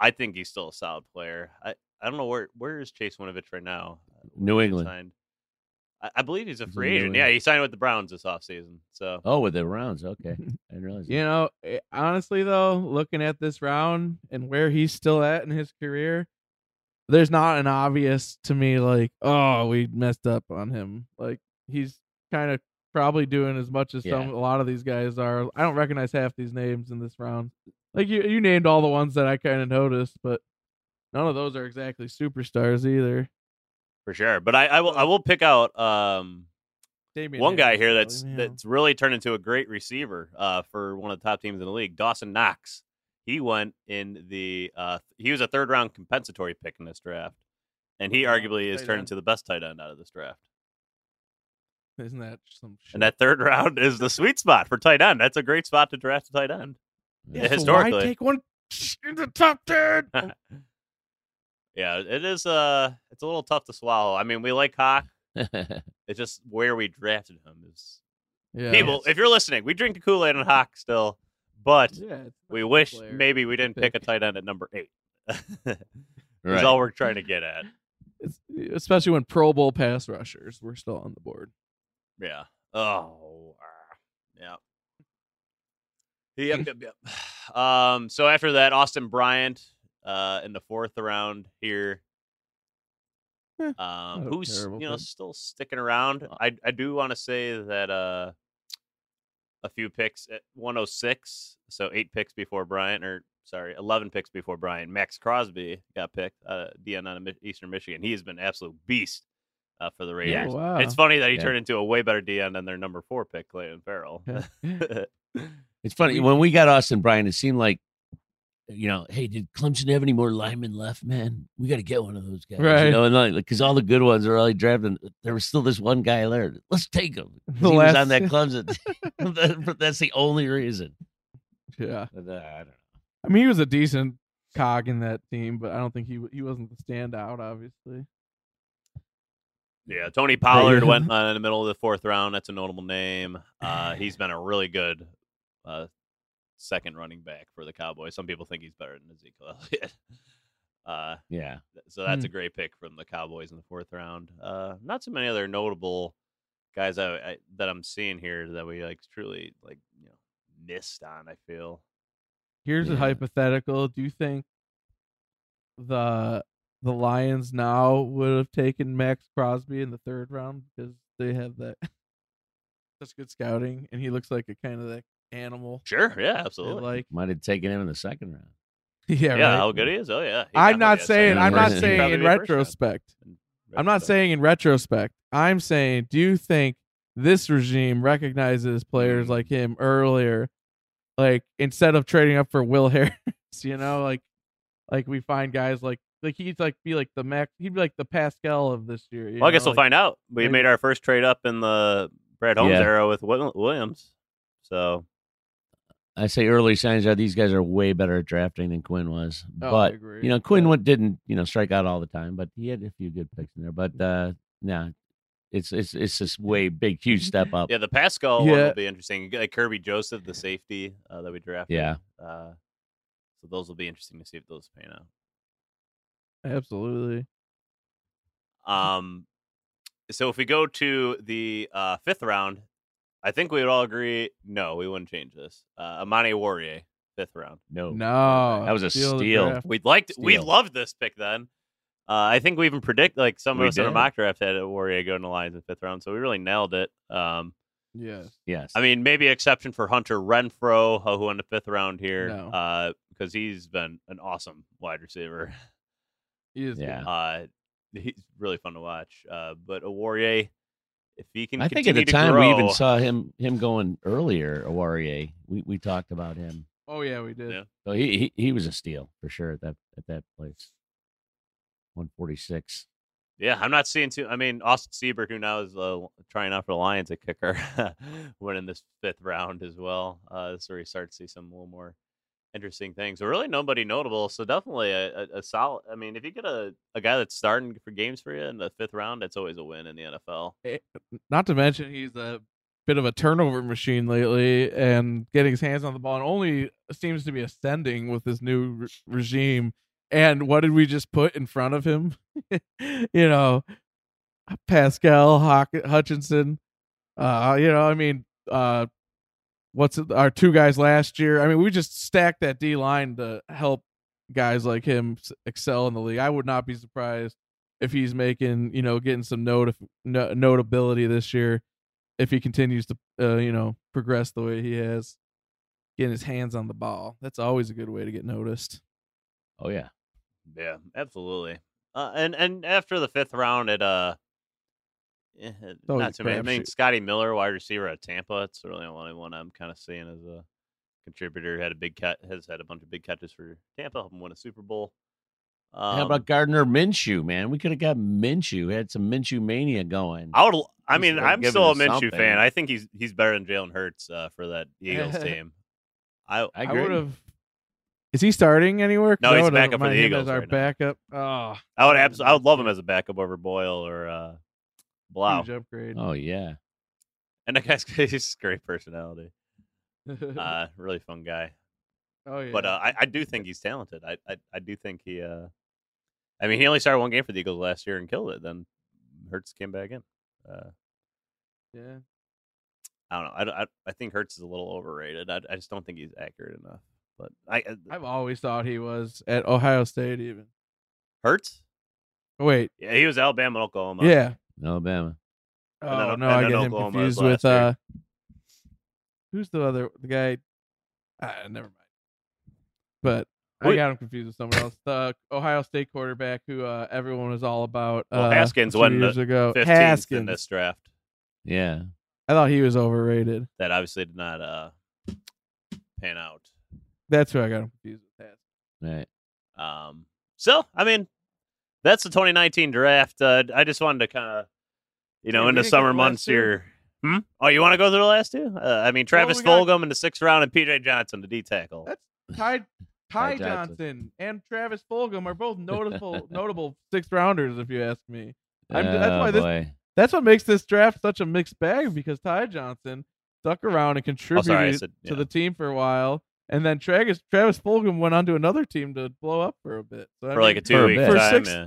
I think he's still a solid player. I, I don't know where where is Chase Winovich right now. New England. signed? I, I believe he's a free New agent. Yeah, he signed with the Browns this offseason. So oh, with the rounds. Okay, *laughs* I didn't realize. You know, eh, honestly though, looking at this round and where he's still at in his career, there's not an obvious to me like, oh, we messed up on him. Like he's kind of probably doing as much as some a lot of these guys are. I don't recognize half these names in this round. Like you, you named all the ones that I kind of noticed, but none of those are exactly superstars either. for sure. But I, I will I will pick out um Damian one guy here that's know. that's really turned into a great receiver uh, for one of the top teams in the league, Dawson Knox. He went in the uh, he was a third round compensatory pick in this draft, and he arguably is turned into the best tight end out of this draft. Isn't that some shit? And that third *laughs* round is the sweet spot for tight end. That's a great spot to draft a tight end. Yeah, Yeah, So historically. take one in the top ten? *laughs* yeah, it is. Uh, it's a little tough to swallow. I mean, we like Hock. *laughs* It's just where we drafted him is yeah. people. If you're listening, we drink the Kool Aid on Hock still, but Yeah, we wish player. maybe we didn't pick a *laughs* tight end at number eight. *laughs* That's right. all we're trying to get at. It's, especially when Pro Bowl pass rushers were still on the board. Yeah. Oh. ah, Yeah. Yep, yep, yep. *sighs* Um, so after that, Austin Bryant, uh, in the fourth round here. Eh, um, who's terrible you know pick. still sticking around. I I do want to say that uh, a few picks at 106, so eight picks before Bryant, or sorry, 11 picks before Bryant. Maxx Crosby got picked, uh, DN out of Eastern Michigan. He has been an absolute beast uh, for the Raiders. Oh, wow. It's funny that he Yeah. turned into a way better DN than their number four pick, Clelin Ferrell. *laughs* *laughs* It's funny when we got Austin Bryant. It seemed like, you know, hey, did Clemson have any more linemen left? Man, we got to get one of those guys, Right. You know, and like because all the good ones are already drafted. There was still this one guy there. Let's take him. *laughs* The he was on that *laughs* Clemson. *laughs* That- That's the only reason. Yeah. But, uh, I don't know. I mean, he was a decent cog in that team, but I don't think he w- he wasn't the standout. Obviously. Yeah, Tony Pollard went uh, in the middle of the fourth round. That's a notable name. Uh, he's been a really good uh, second running back for the Cowboys. Some people think he's better than Ezekiel Elliott. *laughs* Uh, Yeah, so that's Hmm. a great pick from the Cowboys in the fourth round. Uh, not so many other notable guys I, I, that I'm seeing here that we like truly like you know missed on. I feel Here's a hypothetical. Do you think the the Lions now would have taken Maxx Crosby in the third round because they have that *laughs* such good scouting and he looks like a kind of that animal. sure, yeah, they absolutely. Like might have taken him in the second round. *laughs* yeah, yeah, right. how good he is. Oh yeah, He I'm not saying I'm not saying in be a first round. retrospect. I'm not saying in retrospect. I'm saying, do you think this regime recognizes players Mm. like him earlier, like instead of trading up for Will *laughs* Harris? You know, like like we find guys like like he'd like be like the Mac. He'd be like the Paschal of this year. you Well, I guess we'll like- find out. We maybe- made our first trade up in the Brad Holmes Yeah. era with Wil- Williams. So I say early signs are these guys are way better at drafting than Quinn was. Oh, I but agree. you know, Quinn Yeah. didn't you know strike out all the time, but he had a few good picks in there. But uh no, it's it's it's this way big, huge *laughs* step up. yeah, the Paschal one Yeah. will be interesting. Like Kerby Joseph, the safety uh, that we drafted. Yeah. Uh, so those will be interesting to see if those pan out. absolutely. Um, so if we go to the uh, fifth round, I think we would all agree. No, we wouldn't change this. Uh, Amani Oruwariye, fifth round. No, No, That was a steal of the steal. draft. We liked, we loved this pick then. Uh, I think we even predict like some of We us in our mock draft had Oruwariye going to Lions in fifth round, so we really nailed it. Um, Yes. Yes. I mean, maybe exception for Hunter Renfrow, uh, who went the fifth round here, No. because he's been an awesome wide receiver. He is. Yeah. good. Uh, he's really fun to watch. Uh, but Oruwariye, if he can, I think at the to time we even saw him him going earlier. Oruwariye. We we talked about him. Oh yeah, we did. Yeah. So he, he he was a steal for sure at that at that place. One forty six. Yeah, I'm not seeing too. I mean, Austin Seibert, who now is uh, trying out for the Lions at kicker, *laughs* winning this fifth round as well. Uh, this is where you start to see some a little more interesting things. But really, nobody notable. So definitely a, a, a solid. I mean, if you get a, a guy that's starting for games for you in the fifth round, that's always a win in the NFL. Not to mention he's a bit of a turnover machine lately and getting his hands on the ball and only seems to be ascending with this new re- regime. And what did we just put in front of him? *laughs* you know, Paschal Hawk- Hutchinson. Uh, you know, I mean, uh, what's our two guys last year? I mean, we just stacked that D line to help guys like him excel in the league. I would not be surprised if he's making, you know, getting some notif- no- notability this year if he continues to, uh, you know, progress the way he has, getting his hands on the ball. That's always a good way to get noticed. Oh yeah. Yeah, absolutely. Uh, and and after the fifth round, it uh, eh, it- not too many. I mean, crapshoot. Scotty Miller, wide receiver at Tampa. It's really the only one I'm kind of seeing as a contributor. Had a big cat, has had a bunch of big catches for Tampa, helped him win a Super Bowl. Um, How about Gardner Minshew, man? We could have got Minshew. Had some Minshew mania going. I would. I mean, like I'm still a us Minshew something. fan. I think he's he's better than Jalen Hurts uh, for that Eagles *laughs* team. I I I agree. would have. Is he starting anywhere? No, he's backup for the Eagles As our right now. backup. Oh, I would abs- I would love him as a backup over Boyle or uh, Blough. huge upgrade. Oh yeah. And that guy's *laughs* he's great personality. *laughs* Uh, really fun guy. oh yeah. But uh, I, I do think he's talented. I, I I do think he. Uh, I mean, he only started one game for the Eagles last year and killed it. Then Hurts came back in. Uh, yeah. I don't know. I, I, I think Hurts is a little overrated. I, I just don't think he's accurate enough. But I, I I've always thought he was at Ohio State. Even Hurts. Wait, Yeah, he was Alabama, Oklahoma. yeah. Alabama. And Oh then- no, I then get him confused with year. uh, who's the other the guy? Ah, never mind. But I got him confused with someone else. The Ohio State quarterback who uh, everyone was all about. Well, uh, Haskins a went years the ago. 15th Haskins. in this draft. Yeah. I thought he was overrated. That obviously did not uh, pan out. That's who I got him confused with. Haskins. Right. Um, so, I mean, that's the 2019 draft. Uh, I just wanted to kind of, you know, Hey, in the summer the months two? here. Hmm? Oh, you want to go through the last two? Uh, I mean, Travis we got- Fulgham in the sixth round and PJ Johnson, the D tackle. That's Ty Ty Ty Johnson. Johnson and Travis Fulgham are both notable *laughs* notable sixth rounders, if you ask me. I'm- that's Oh, why this- boy. That's what makes this draft such a mixed bag because Ty Johnson stuck around and Oh, contributed sorry, I said, to yeah. the team for a while, and then Travis Travis Fulgham went on to another team to blow up for a bit. So, I for like a two for a week bit. For time. six- yeah.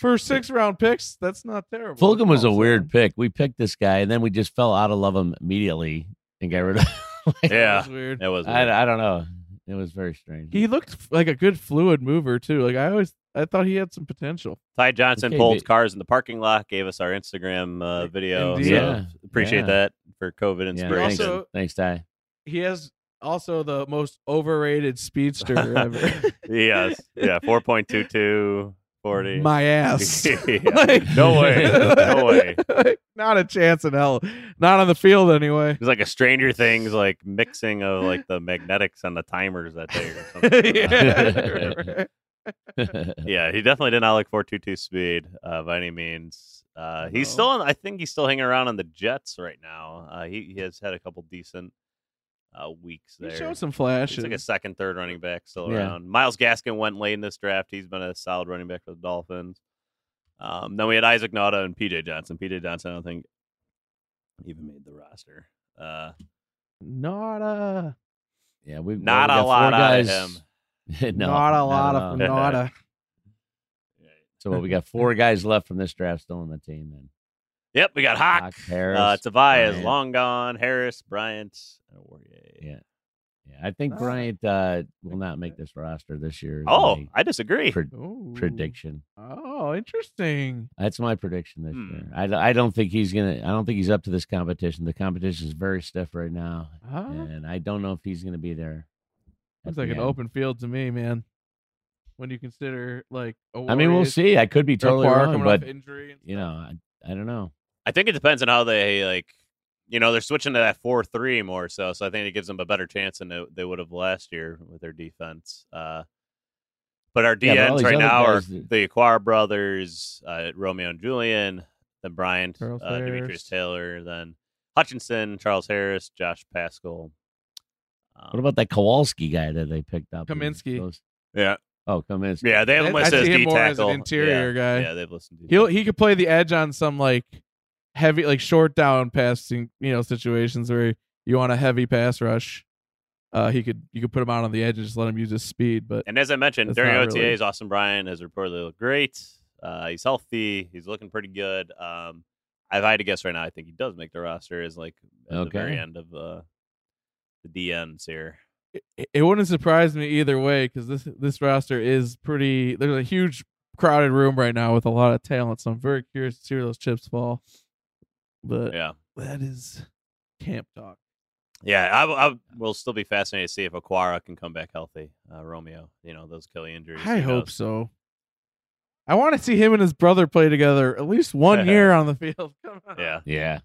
for six round picks, that's not terrible. Fulgham was a weird pick. We picked this guy, and then we just fell out of love him immediately and got rid of. *laughs* that Yeah. was weird. It was. weird. I, I don't know. It was very strange. He looked like a good fluid mover too. Like I always, I thought he had some potential. Ty Johnson Okay, pulled but- cars in the parking lot, gave us our Instagram uh, video. Indeed. So Yeah, appreciate yeah. that for COVID yeah, inspiration. thanks, Also- thanks, Ty. He has also the most overrated speedster ever. *laughs* yes. Yeah. 4.22, 40. *laughs* My ass. *laughs* Yeah. Like- No way. No way. Like, not a chance in hell. Not on the field anyway. It's like a Stranger Things like mixing of like the magnetics on the timers that day or something. yeah. yeah, he definitely did not like 422 speed uh, by any means. Uh, he's No. still on, I think he's still hanging around on the Jets right now. Uh, he, he has had a couple decent uh, weeks He there. showed some He's flashes. like a second, third running back still Yeah. around. Myles Gaskin went late in this draft. He's been a solid running back for the Dolphins. Um, then we had Isaac Nauta and PJ Johnson. PJ Johnson, I don't think even made the roster. Uh, not a yeah, we've Not we a got lot four out of guys. him. *laughs* no, not a lot of all. not a *laughs* So we got *laughs* four guys left from this draft still on the team. Then yep, we got Hock. Hock, Harris, uh, Tobias, Bryant. long gone. Harris, Bryant, and Warrior. Yeah, yeah. I think Ah. Bryant uh, will not make this roster this year. Oh, I disagree. pred- Ooh. prediction. Oh, interesting. That's my prediction this Hmm. year. I, d- I don't think he's gonna. I don't think he's up to this competition. The competition is very stiff right now, Ah, and I don't know if he's gonna be there. at looks the like an end. open field to me, man. When you consider like, I mean, we'll see. I could be totally Okwara wrong, but injury. you know. I, I don't know. I think it depends on how they like. You know, they're switching to that four three more so. So I think it gives them a better chance than they, they would have last year with their defense. Uh, but our Yeah, but DNs right now are guys that- the Okwara brothers, uh, Romeo and Julian, then Bryant, uh, Demetrius Taylor, then Hutchinson, Charles Harris, Josh Paschal. Um, What about that Kowalski guy that they picked up? Kaminsky. Those- yeah, Oh, Kaminsky. yeah? They have him I- I listed as D more as an tackle, interior yeah, guy. Yeah, they've listened to He'll he could play the edge on some like heavy like short down passing you know situations where you want a heavy pass rush. Uh, he could you could put him out on the edge and just let him use his speed. But And as I mentioned, during not OTAs, really- Austin Bryant has reportedly looked great. Uh, he's healthy. He's looking pretty good. Um, if I had to guess right now, I think he does make the roster. Is like at the very end of uh, the DNs here. it, it wouldn't surprise me either way because this this roster is pretty. There's a huge crowded room right now with a lot of talent. So I'm very curious to see where those chips fall. But Yeah, that is camp talk. yeah. I will still be fascinated to see if Okwara can come back healthy. Uh, Romeo, you know those Kelly injuries. I hope knows? so. I want to see him and his brother play together at least one year *laughs* on the field. *laughs* Come on. Yeah, Yeah,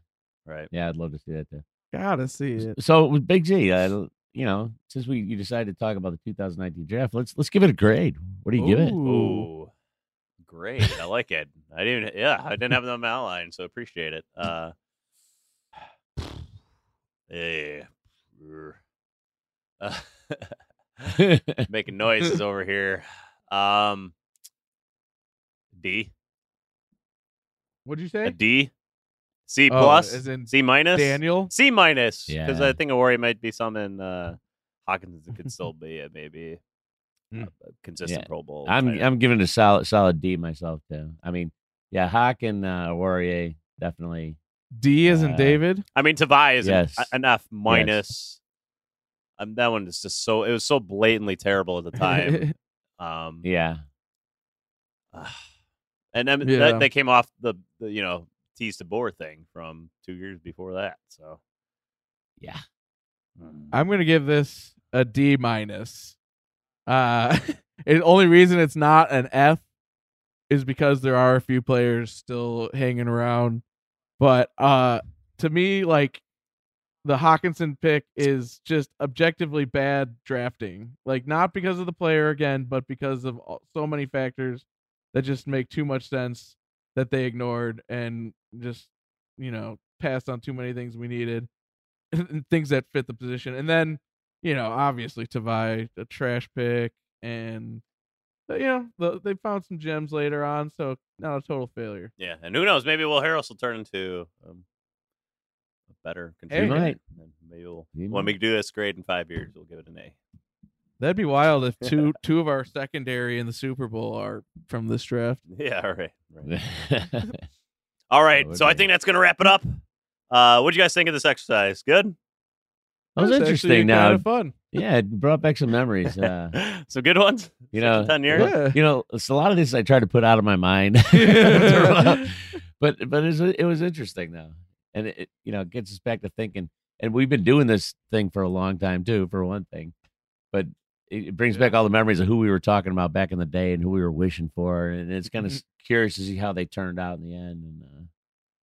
right. yeah. I'd love to see that too. gotta see it. So with Big G, uh, you know, since we you decided to talk about the 2019 draft, let's let's give it a grade. What do you give it? Ooh. Ooh, great. I like it. I didn't. Yeah, I didn't have them outline, so appreciate it. Uh, *sighs* yeah. Uh, *laughs* making noises *laughs* over here. Um, D, What'd you a say? D, C Oh, plus, as in C minus, Daniel. C minus, because Yeah. I think a worry might be some in uh, Hawkins could still *laughs* be a maybe A consistent Yeah. Pro Bowl. I'm tight. I'm giving a solid solid D myself too. I mean, yeah, Hock and uh, Warrior definitely. D as in Uh, David. I mean, Tavai is Yes. an, an F minus. Um, that one is just so it was so blatantly terrible at the time. *laughs* um, Yeah, and then Yeah. that, they came off the, the you know Teez Tabor thing from two years before that. So Yeah. I'm gonna give this a D minus. Uh, *laughs* the only reason it's not an F is because there are a few players still hanging around. But uh, to me, like the Hockenson pick is just objectively bad drafting. Like not because of the player again, but because of so many factors that just make too much sense that they ignored and just you know passed on too many things we needed *laughs* things that fit the position. And then, you know, obviously Tavai, a trash pick, and uh, you know, the, they found some gems later on, so not a total failure. yeah, and who knows? Maybe Will Harris will turn into um, a better contributor. might. And Maybe we'll, He when might. we do this grade in five years, we'll give it an A. That'd be wild if two *laughs* two of our secondary in the Super Bowl are from this draft. *laughs* Yeah, *laughs* all right. right. All right. So I think that's going to wrap it up. Uh, what do you guys think of this exercise? Good. That was That's actually interesting. Now, kind of fun. yeah, it brought back some memories. Uh, *laughs* Some good ones. you Six to know, ten years. Yeah. you know, it's a lot of this I try to put out of my mind, *laughs* *laughs* but but it was, it was interesting though, and it you know gets us back to thinking. And we've been doing this thing for a long time too, for one thing, but it, it brings Yeah. back all the memories of who we were talking about back in the day and who we were wishing for, and it's kind of Mhm. curious to see how they turned out in the end, and uh,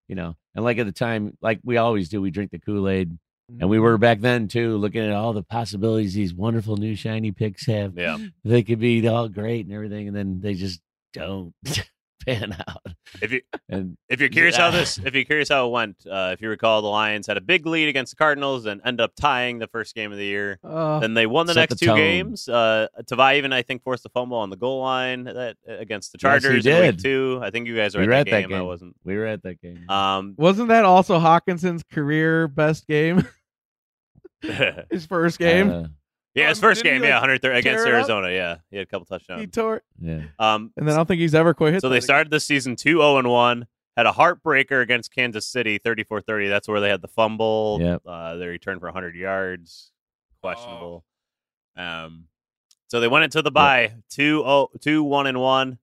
you know, and like at the time, like we always do, we drink the Kool Aid. And we were back then too, looking at all the possibilities these wonderful new shiny picks have Yeah. they could be all great and everything, and then they just don't *laughs* pan out. If you And if you're curious how this, if you're curious how it went, uh, if you recall, the Lions had a big lead against the Cardinals and ended up tying the first game of the year. Uh, Then they won the next the two tone. games. Uh, Tavai even I think forced a fumble on the goal line that against the Yes, he Chargers in week did. two. I think you guys were We at, were that, at that game. I wasn't. we were at that game. Um, wasn't that also Hockenson's career best game? *laughs* yeah, *laughs* His first game. Uh, his Um, first didn't he, game, like, yeah, 130 against tear it up? Arizona. Yeah, he had a couple touchdowns. he touchdowns. tore, yeah. Um, and then I don't think he's ever quit hit. So that they again. started the season 2 0 and 1, had a heartbreaker against Kansas City 34 30. That's where they had the fumble. Yep. Uh, they returned for 100 yards. Questionable. Um, so they went into the bye 2 0 2 1 and 1.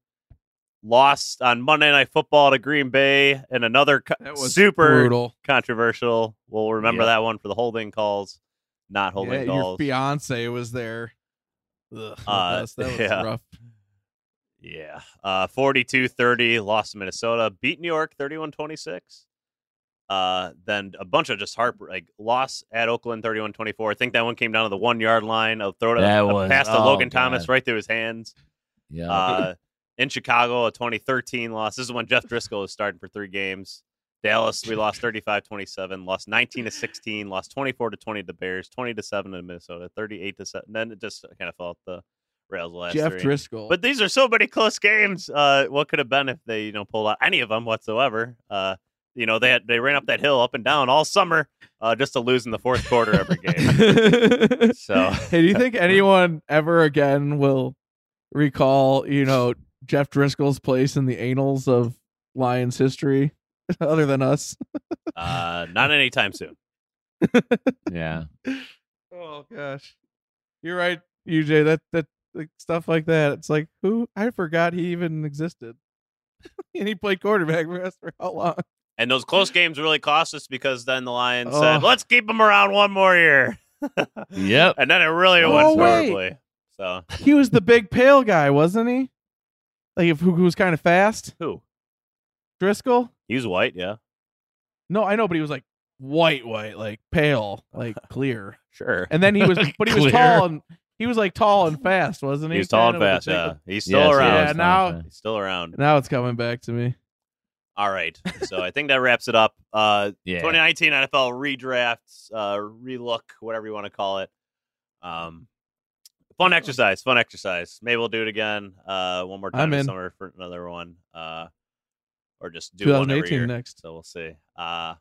Lost on Monday Night Football to Green Bay and another co- That was super brutal. controversial. We'll remember Yep. that one for the holding calls, not holding Yeah, your calls. fiance was there. Ugh, with Uh, us. that *laughs* was yeah. rough. Yeah. Uh 42-30 lost to Minnesota, beat New York 31-26. Uh then a bunch of just heart like loss at Oakland 31-24. I think that one came down to the 1 yard line of throw to That a was- pass to oh, Logan Thomas right through his hands. Yeah. Uh in Chicago a 2013 loss. This is when Jeff Driskel was starting for 3 games. Dallas we lost 35-27, lost 19 to 16, lost 24 to 20 to the Bears, 20 to 7 to Minnesota, 38 to 7. Then it just kind of fell off the rails last Jeff three. Driskel. But these are so many close games. Uh, what could have been if they, you know, pulled out any of them whatsoever? Uh, you know, they had, they ran up that hill up and down all summer, uh, just to lose in the fourth quarter every game. *laughs* So- hey, do you think *laughs* anyone ever again will recall, you know, Jeff Driskel's place in the annals of Lions history, *laughs* other than us? Uh, not anytime soon. *laughs* yeah. Oh gosh, you're right, UJ. That that like, stuff like that. It's like who I forgot he even existed, *laughs* and he played quarterback for us for how long? And those close games really cost us because then the Lions Oh. said, "Let's keep him around one more year," Yep. and then it really Oh, went wait. horribly. So He was the big pale guy, wasn't he? Like if who, who was kind of fast, who? Driskel. He was white, yeah, No, I know, but he was like white, white, like pale, like *sighs* clear. sure. And then he was, *laughs* but he was Clear. tall and he was like tall and fast, wasn't he? he was tall and Kinda with fast. the big- Yeah, he's still Yes, around. Yeah, yes, now- He's still around. Now it's coming back to me. All right. So I think that wraps it up. Uh, *laughs* Yeah. 2019 NFL redrafts, uh, relook, whatever you want to call it. Um, fun exercise, fun exercise. Maybe we'll do it again uh, one more time I'm this in. summer for another one, uh, or just do one every 2018 year. next. So we'll see. Uh,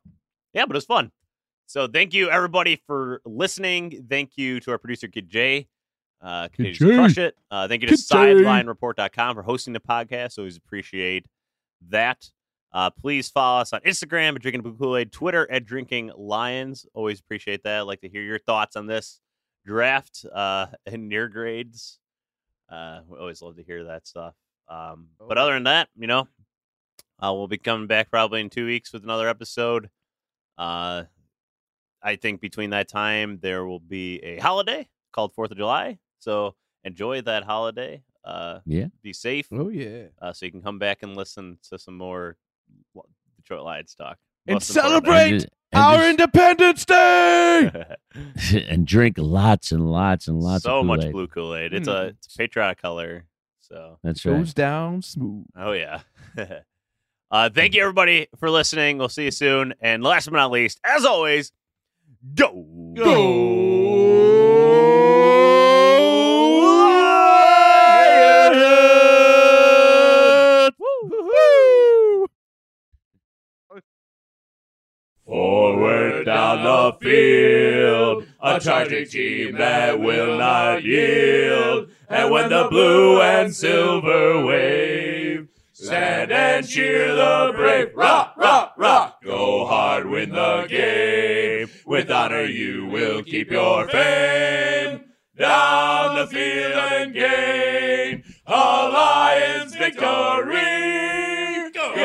yeah, but it was fun. So thank you everybody for listening. Thank you to our producer Kid J. Uh, continues to Jay. crush it. Uh, thank you to Kid Jay. SidelineReport.com for hosting the podcast. Always appreciate that. Uh, please follow us on Instagram at Drinking Blue Kool Aid, Twitter at Drinking Lions. Always appreciate that. I'd like to hear your thoughts on this draft uh, *laughs* and near grades. Uh, we always love to hear that stuff. Um, but other than that, you know, Uh, we'll be coming back probably in two weeks with another episode. Uh, I think between that time there will be a holiday called Fourth of July. So enjoy that holiday. Uh, Yeah. be safe. Oh yeah. Uh, so you can come back and listen to some more L- Detroit Lions talk. And Most importantly. celebrate And, and our just- Independence Day. *laughs* *laughs* and drink lots and lots and lots so of much Kool-Aid. blue Kool Aid. It's Hmm. a it's a patriotic color. So That's right. Goes down smooth. oh yeah. *laughs* uh, thank you everybody for listening. We'll see you soon. And last but not least, as always, go Go. Woo! Forward down the field, a charging team that will not yield. And when the blue and silver wave, stand and cheer the brave. Rock, rock, rock. Go hard, win the game. With honor, you will keep your fame. Down the field and gain a Lions victory. We